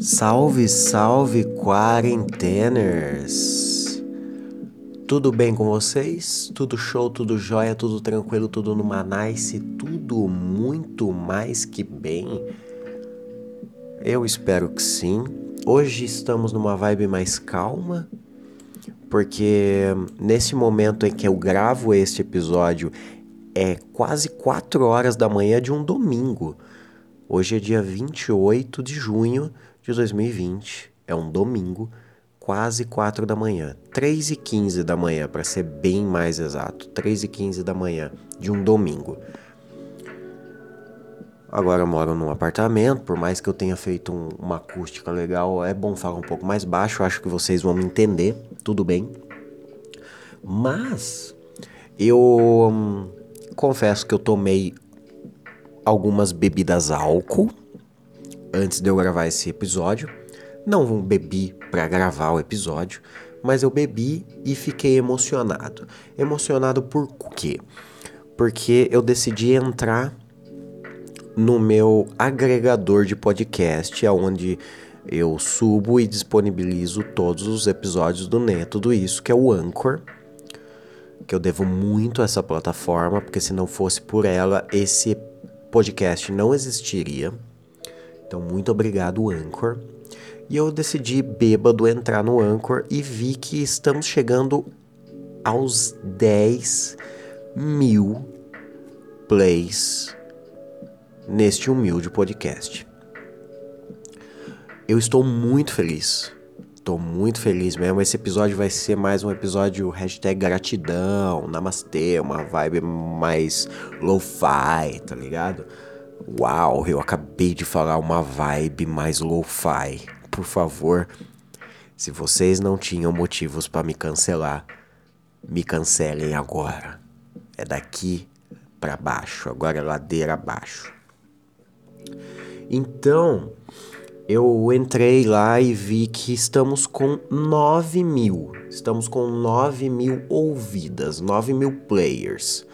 Salve, salve, quarenteners! Tudo bem com vocês? Tudo show, tudo jóia, tudo tranquilo, tudo numa nice, tudo muito mais que bem? Eu espero que sim. Hoje estamos numa vibe mais calma, porque nesse momento em que eu gravo este episódio é quase 4 horas da manhã de um domingo. Hoje é dia 28 de junho de 2020, é um domingo, quase 4 da manhã, 3 e 15 da manhã, para ser bem mais exato, 3 e 15 da manhã de um domingo. Agora eu moro num apartamento, por mais que eu tenha feito um, uma acústica legal, é bom falar um pouco mais baixo, acho que vocês vão me entender, tudo bem. Mas eu hum, confesso que eu tomei algumas bebidas álcool antes de eu gravar esse episódio. Não bebi para gravar o episódio, mas eu bebi e fiquei emocionado. Emocionado por quê? Porque eu decidi entrar no meu agregador de podcast, onde eu subo e disponibilizo todos os episódios do Né Tudo Isso, que é o Anchor. Que eu devo muito a essa plataforma, porque se não fosse por ela, esse podcast não existiria. Então, muito obrigado, Anchor. E eu decidi, bêbado, entrar no Anchor e vi que estamos chegando aos 10 mil plays neste humilde podcast. Eu estou muito feliz. Estou muito feliz mesmo. Esse episódio vai ser mais um episódio hashtag gratidão, namastê, uma vibe mais lo-fi, tá ligado? Uau, eu acabei de falar uma vibe mais lo-fi. Por favor, se vocês não tinham motivos para me cancelar, me cancelem agora. É daqui para baixo, agora é ladeira abaixo. Então, eu entrei lá e vi que estamos com 9 mil. Estamos com 9 mil ouvidas, 9 mil players.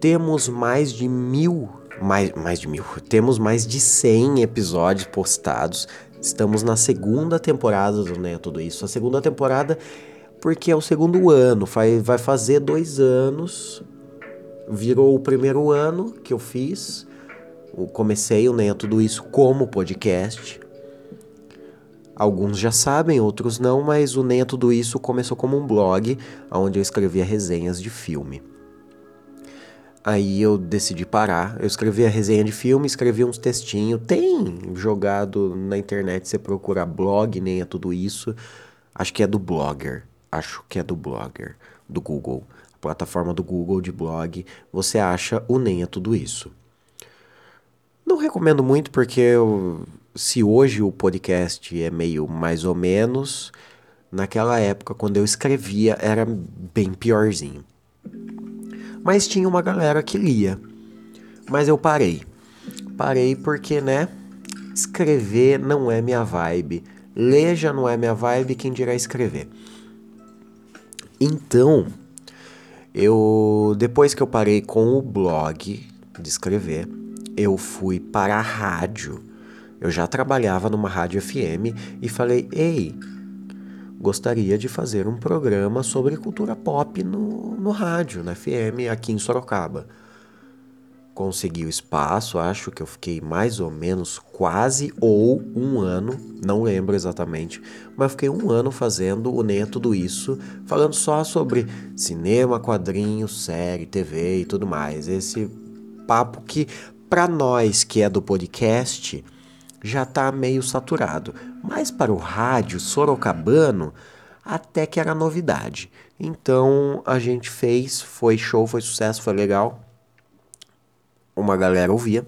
Temos mais de mil mais, mais de mil. Temos mais de 100 episódios postados. Estamos na segunda temporada do Né Tudo Isso. A segunda temporada, porque é o segundo ano. Vai, vai fazer dois anos. Virou o primeiro ano que eu fiz. Comecei o Né Tudo Isso como podcast. Alguns já sabem, outros não, mas o Nem Tudo Isso começou como um blog, onde eu escrevia resenhas de filme. Aí eu decidi parar. Eu escrevi a resenha de filme, escrevi uns textinhos. Tem jogado na internet, você procura blog, nem é tudo isso. Acho que é do Blogger. Acho que é do Blogger, do Google. A plataforma do Google de blog. Você acha o Nem é tudo isso. Não recomendo muito porque eu, se hoje o podcast é meio mais ou menos, naquela época quando eu escrevia era bem piorzinho. Mas tinha uma galera que lia. Mas eu parei. Parei porque, né? Escrever não é minha vibe. Ler já não é minha vibe, quem dirá escrever. Então, eu depois que eu parei com o blog de escrever, eu fui para a rádio. Eu já trabalhava numa rádio FM e falei: "Ei, gostaria de fazer um programa sobre cultura pop no, no rádio, na FM, aqui em Sorocaba. Consegui o espaço, acho que eu fiquei mais ou menos quase ou um ano, não lembro exatamente, mas fiquei um ano fazendo o Nem é Tudo Isso, falando só sobre cinema, quadrinhos, série, TV e tudo mais. Esse papo que, para nós que é do podcast, já está meio saturado, mas para o rádio sorocabano até que era novidade. Então a gente fez, foi show, foi sucesso, foi legal. Uma galera ouvia.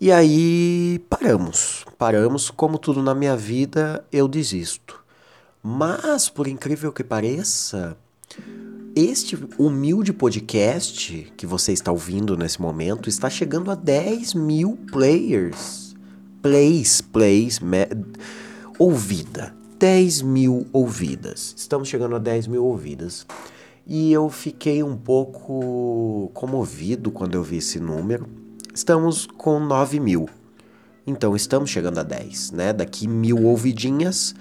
E aí paramos. Paramos, como tudo na minha vida, eu desisto. Mas, por incrível que pareça, este humilde podcast que você está ouvindo nesse momento está chegando a 10 mil players plays, plays, ouvida. 10 mil ouvidas. Estamos chegando a 10 mil ouvidas. E eu fiquei um pouco comovido quando eu vi esse número. Estamos com 9 mil. Então estamos chegando a 10, né? Daqui mil ouvidinhas,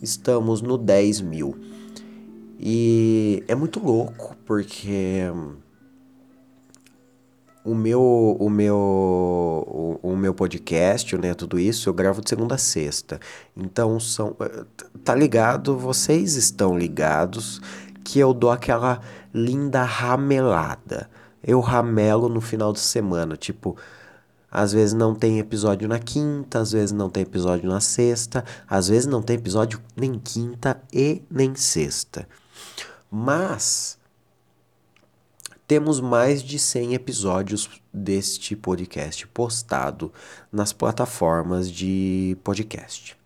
estamos no 10 mil. E é muito louco, porque o meu, o meu, o, o, meu podcast, né, tudo isso, eu gravo de segunda a sexta. Então são, eh, tá ligado? Vocês estão ligados que eu dou aquela linda ramelada. Eu ramelo no final de semana, tipo, às vezes não tem episódio na quinta, às vezes não tem episódio na sexta, às vezes não tem episódio nem quinta e nem sexta. Mas temos mais de 100 episódios deste podcast postado nas plataformas de podcast.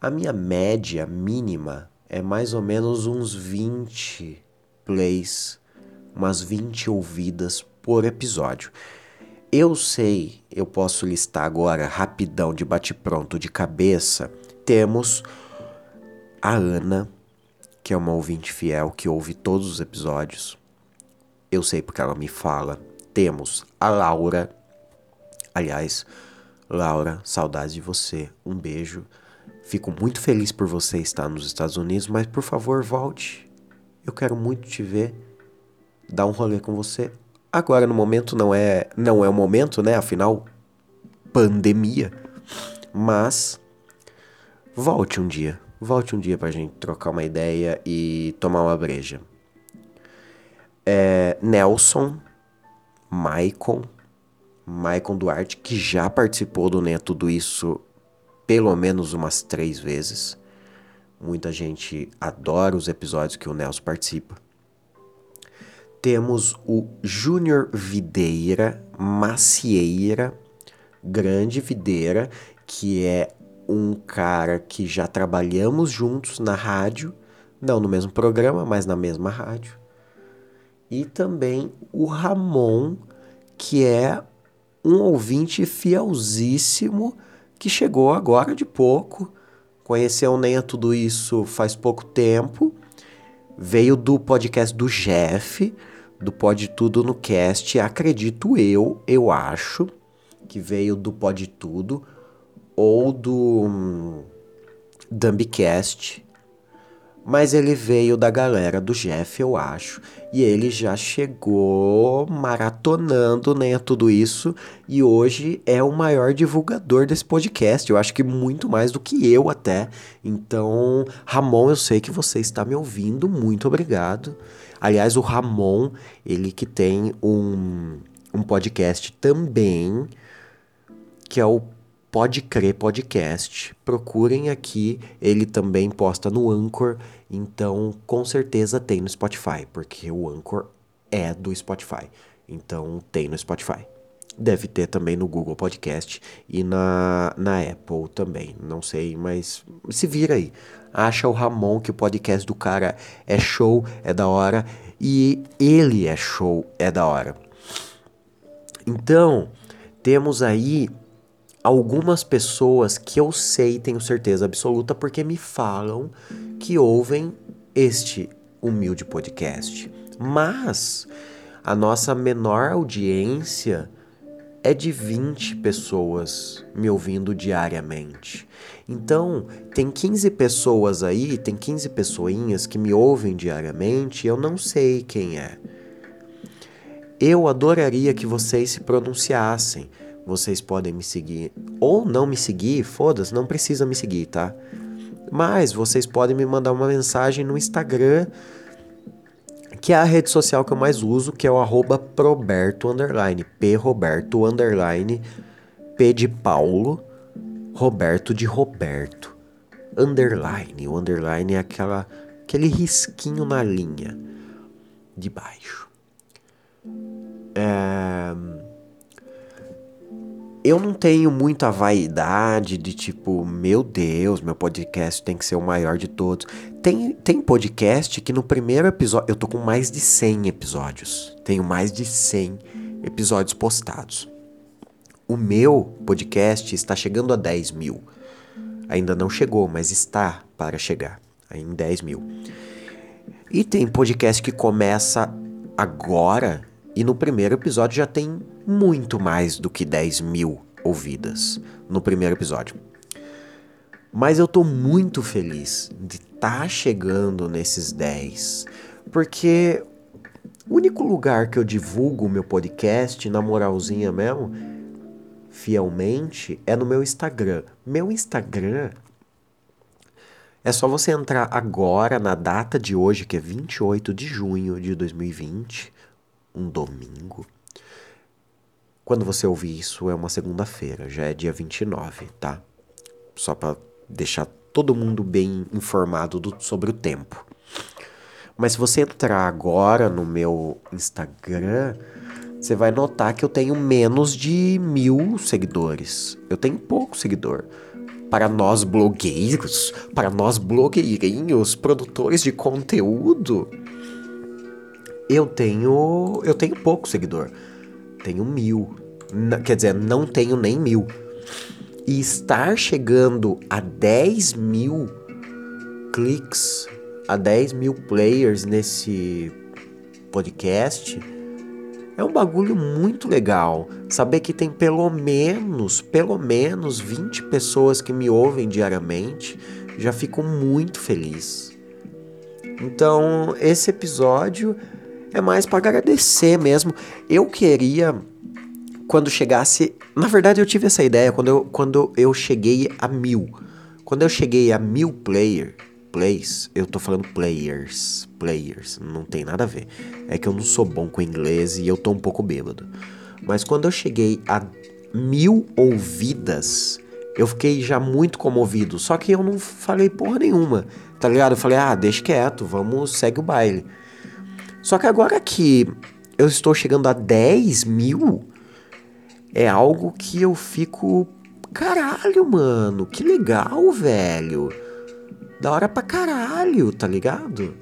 A minha média mínima é mais ou menos uns 20 plays, umas 20 ouvidas por episódio. Eu sei, eu posso listar agora rapidão de bate-pronto de cabeça. Temos a Ana, que é uma ouvinte fiel que ouve todos os episódios eu sei porque ela me fala. Temos a Laura. Aliás, Laura, saudades de você. Um beijo. Fico muito feliz por você estar nos Estados Unidos, mas por favor, volte. Eu quero muito te ver. Dar um rolê com você. Agora no momento não é, não é o momento, né? Afinal, pandemia. Mas volte um dia. Volte um dia pra gente trocar uma ideia e tomar uma breja é, Nelson, Maicon, Maicon Duarte, que já participou do Né Tudo Isso pelo menos umas três vezes. Muita gente adora os episódios que o Nelson participa. Temos o Júnior Videira Macieira, grande Videira, que é um cara que já trabalhamos juntos na rádio, não no mesmo programa, mas na mesma rádio e também o Ramon, que é um ouvinte fielzíssimo que chegou agora de pouco, conheceu nem tudo isso faz pouco tempo, veio do podcast do Jeff, do Pode Tudo no Cast, acredito eu, eu acho, que veio do Pode Tudo ou do um, Dumbcast, mas ele veio da galera do Jeff, eu acho. E ele já chegou maratonando né, tudo isso. E hoje é o maior divulgador desse podcast. Eu acho que muito mais do que eu até. Então, Ramon, eu sei que você está me ouvindo. Muito obrigado. Aliás, o Ramon, ele que tem um, um podcast também, que é o Pode Crer Podcast. Procurem aqui, ele também posta no Anchor, então com certeza tem no Spotify, porque o Anchor é do Spotify. Então tem no Spotify. Deve ter também no Google Podcast e na, na Apple também. Não sei, mas se vira aí. Acha o Ramon que o podcast do cara é show, é da hora. E ele é show, é da hora. Então, temos aí algumas pessoas que eu sei, tenho certeza absoluta, porque me falam que ouvem este humilde podcast. Mas a nossa menor audiência é de 20 pessoas me ouvindo diariamente. Então, tem 15 pessoas aí, tem 15 pessoinhas que me ouvem diariamente, eu não sei quem é. Eu adoraria que vocês se pronunciassem vocês podem me seguir ou não me seguir, foda-se, não precisa me seguir, tá? Mas vocês podem me mandar uma mensagem no Instagram, que é a rede social que eu mais uso, que é o arroba proberto, underline, P Roberto, underline, P de Paulo, Roberto de Roberto, underline. O underline é aquela, aquele risquinho na linha de baixo. É eu não tenho muita vaidade de tipo, meu Deus, meu podcast tem que ser o maior de todos. Tem, tem podcast que no primeiro episódio. Eu tô com mais de 100 episódios. Tenho mais de 100 episódios postados. O meu podcast está chegando a 10 mil. Ainda não chegou, mas está para chegar em 10 mil. E tem podcast que começa agora e no primeiro episódio já tem muito mais do que 10 mil ouvidas no primeiro episódio. Mas eu tô muito feliz de estar tá chegando nesses 10, porque o único lugar que eu divulgo o meu podcast, na moralzinha mesmo, fielmente, é no meu Instagram. Meu Instagram é só você entrar agora, na data de hoje, que é 28 de junho de 2020, um domingo. Quando você ouvir isso, é uma segunda-feira, já é dia 29, tá? Só para deixar todo mundo bem informado do, sobre o tempo. Mas se você entrar agora no meu Instagram, você vai notar que eu tenho menos de mil seguidores. Eu tenho pouco seguidor. Para nós blogueiros, para nós blogueirinhos, produtores de conteúdo, eu tenho eu tenho pouco seguidor. Tenho mil. N quer dizer, não tenho nem mil. E estar chegando a 10 mil cliques a 10 mil players nesse podcast é um bagulho muito legal. Saber que tem pelo menos, pelo menos 20 pessoas que me ouvem diariamente, já fico muito feliz. Então, esse episódio é mais para agradecer mesmo. Eu queria quando chegasse, na verdade eu tive essa ideia quando eu, quando eu cheguei a mil. Quando eu cheguei a mil player, plays, eu tô falando players, players, não tem nada a ver. É que eu não sou bom com inglês e eu tô um pouco bêbado. Mas quando eu cheguei a mil ouvidas, eu fiquei já muito comovido. Só que eu não falei porra nenhuma, tá ligado? Eu falei, ah, deixa quieto, vamos, segue o baile. Só que agora que eu estou chegando a 10 mil, é algo que eu fico. Caralho, mano, que legal, velho. Da hora pra caralho, tá ligado?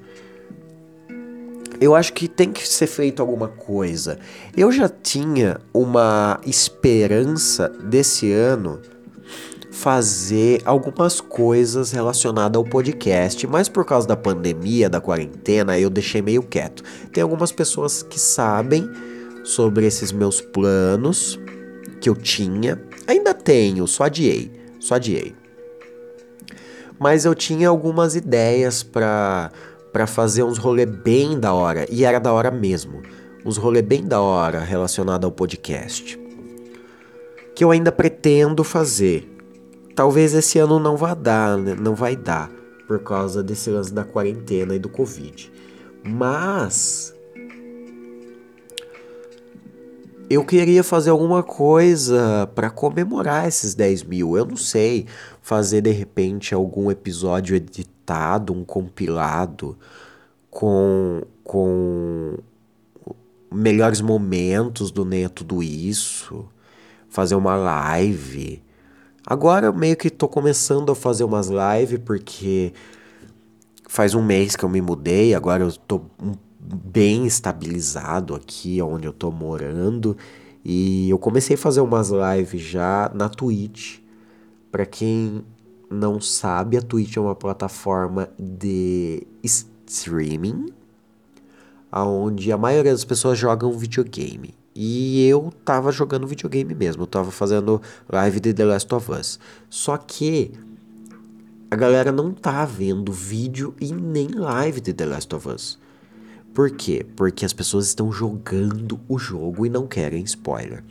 Eu acho que tem que ser feito alguma coisa. Eu já tinha uma esperança desse ano fazer algumas coisas relacionadas ao podcast, mas por causa da pandemia, da quarentena, eu deixei meio quieto. Tem algumas pessoas que sabem sobre esses meus planos que eu tinha, ainda tenho, só adiei, só adiei mas eu tinha algumas ideias para para fazer uns rolê bem da hora, e era da hora mesmo. Uns rolê bem da hora relacionado ao podcast. Que eu ainda pretendo fazer. Talvez esse ano não vá dar, né? não vai dar, por causa desse lance da quarentena e do Covid. Mas eu queria fazer alguma coisa para comemorar esses 10 mil. Eu não sei, fazer de repente algum episódio editado, um compilado com, com melhores momentos do Nem é Tudo Isso, fazer uma live. Agora eu meio que tô começando a fazer umas lives porque faz um mês que eu me mudei, agora eu tô bem estabilizado aqui onde eu tô morando. E eu comecei a fazer umas lives já na Twitch. Para quem não sabe, a Twitch é uma plataforma de streaming onde a maioria das pessoas jogam videogame. E eu tava jogando videogame mesmo, eu tava fazendo live de The Last of Us. Só que a galera não tá vendo vídeo e nem live de The Last of Us. Por quê? Porque as pessoas estão jogando o jogo e não querem spoiler.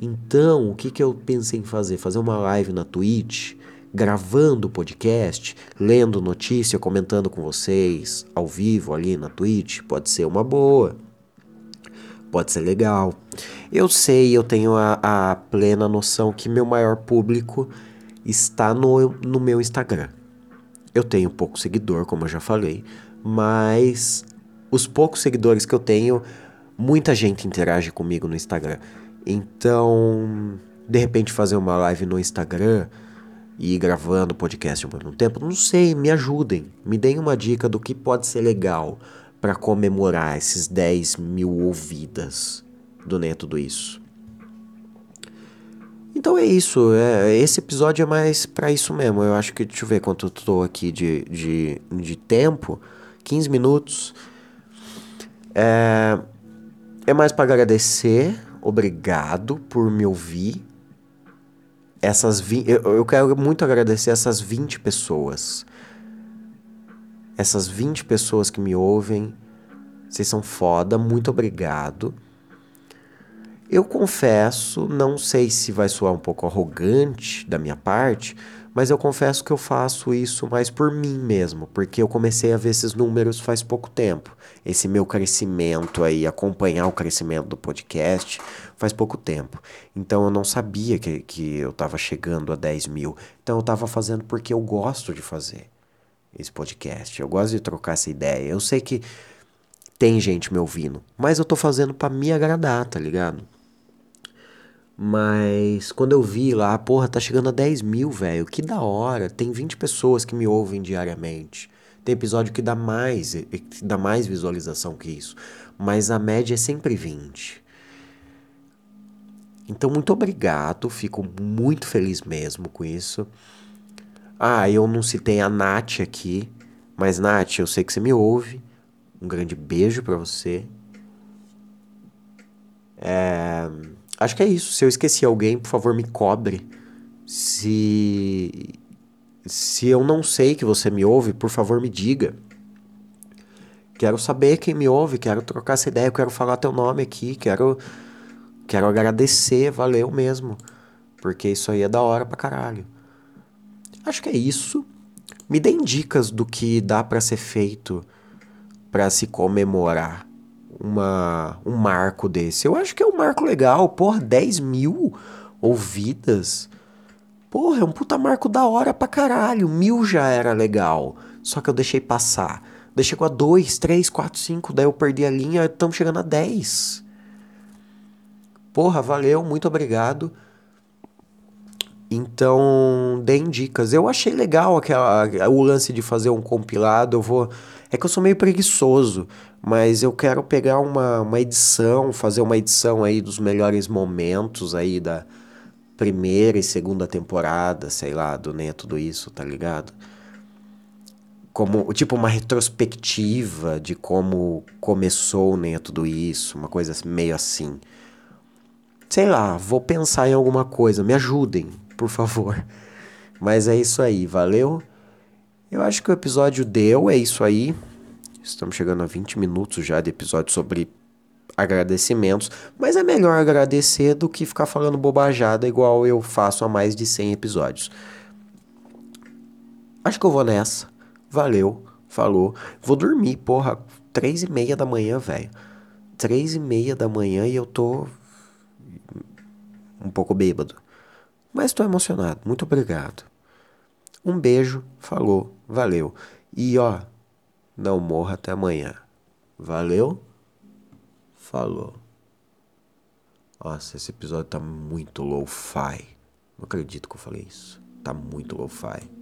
Então, o que, que eu pensei em fazer? Fazer uma live na Twitch, gravando o podcast, lendo notícia, comentando com vocês ao vivo ali na Twitch, pode ser uma boa. Pode ser legal. Eu sei, eu tenho a, a plena noção que meu maior público está no, no meu Instagram. Eu tenho pouco seguidor, como eu já falei, mas os poucos seguidores que eu tenho, muita gente interage comigo no Instagram. Então, de repente fazer uma live no Instagram e ir gravando podcast ao mesmo tempo, não sei, me ajudem, me deem uma dica do que pode ser legal para comemorar esses 10 mil ouvidas do Nem Tudo Isso. Então é isso, é, esse episódio é mais para isso mesmo. Eu acho que, deixa eu ver quanto eu tô aqui de, de, de tempo, 15 minutos. É, é mais para agradecer, obrigado por me ouvir. essas vi eu, eu quero muito agradecer essas 20 pessoas. Essas 20 pessoas que me ouvem. Vocês são foda, muito obrigado. Eu confesso, não sei se vai soar um pouco arrogante da minha parte, mas eu confesso que eu faço isso mais por mim mesmo, porque eu comecei a ver esses números faz pouco tempo. Esse meu crescimento aí, acompanhar o crescimento do podcast faz pouco tempo. Então eu não sabia que, que eu estava chegando a 10 mil. Então eu estava fazendo porque eu gosto de fazer esse podcast. Eu gosto de trocar essa ideia. Eu sei que tem gente me ouvindo, mas eu tô fazendo para me agradar, tá ligado? Mas quando eu vi lá, porra, tá chegando a 10 mil, velho. Que da hora. Tem 20 pessoas que me ouvem diariamente. Tem episódio que dá mais, que dá mais visualização que isso. Mas a média é sempre 20. Então, muito obrigado. Fico muito feliz mesmo com isso. Ah, eu não citei a Nath aqui. Mas, Nath, eu sei que você me ouve. Um grande beijo para você. É acho que é isso. Se eu esqueci alguém, por favor, me cobre. Se se eu não sei que você me ouve, por favor, me diga. Quero saber quem me ouve, quero trocar essa ideia, quero falar teu nome aqui, quero quero agradecer, valeu mesmo. Porque isso aí é da hora pra caralho. Acho que é isso. Me deem dicas do que dá para ser feito para se comemorar uma, um marco desse. Eu acho que é um marco legal. Porra, 10 mil ouvidas. Porra, é um puta marco da hora pra caralho. Mil já era legal. Só que eu deixei passar. Deixei com a 2, 3, 4, 5. Daí eu perdi a linha. Estamos chegando a 10. Porra, valeu. Muito obrigado. Então, deem dicas. Eu achei legal aquela, o lance de fazer um compilado. Eu vou. É que eu sou meio preguiçoso mas eu quero pegar uma, uma edição, fazer uma edição aí dos melhores momentos aí da primeira e segunda temporada, sei lá, do Nem é Tudo Isso, tá ligado? Como, tipo, uma retrospectiva de como começou o Nem é Tudo Isso, uma coisa meio assim. Sei lá, vou pensar em alguma coisa, me ajudem, por favor. Mas é isso aí, valeu? Eu acho que o episódio deu, é isso aí. Estamos chegando a 20 minutos já de episódio sobre agradecimentos, mas é melhor agradecer do que ficar falando bobajada igual eu faço há mais de 100 episódios. Acho que eu vou nessa. Valeu, falou. Vou dormir, porra, três e meia da manhã, velho. Três e meia da manhã e eu tô um pouco bêbado. Mas tô emocionado. Muito obrigado. Um beijo, falou, valeu. E ó, não morra até amanhã. Valeu? Falou. Nossa, esse episódio tá muito low-fi. Não acredito que eu falei isso. Tá muito low-fi.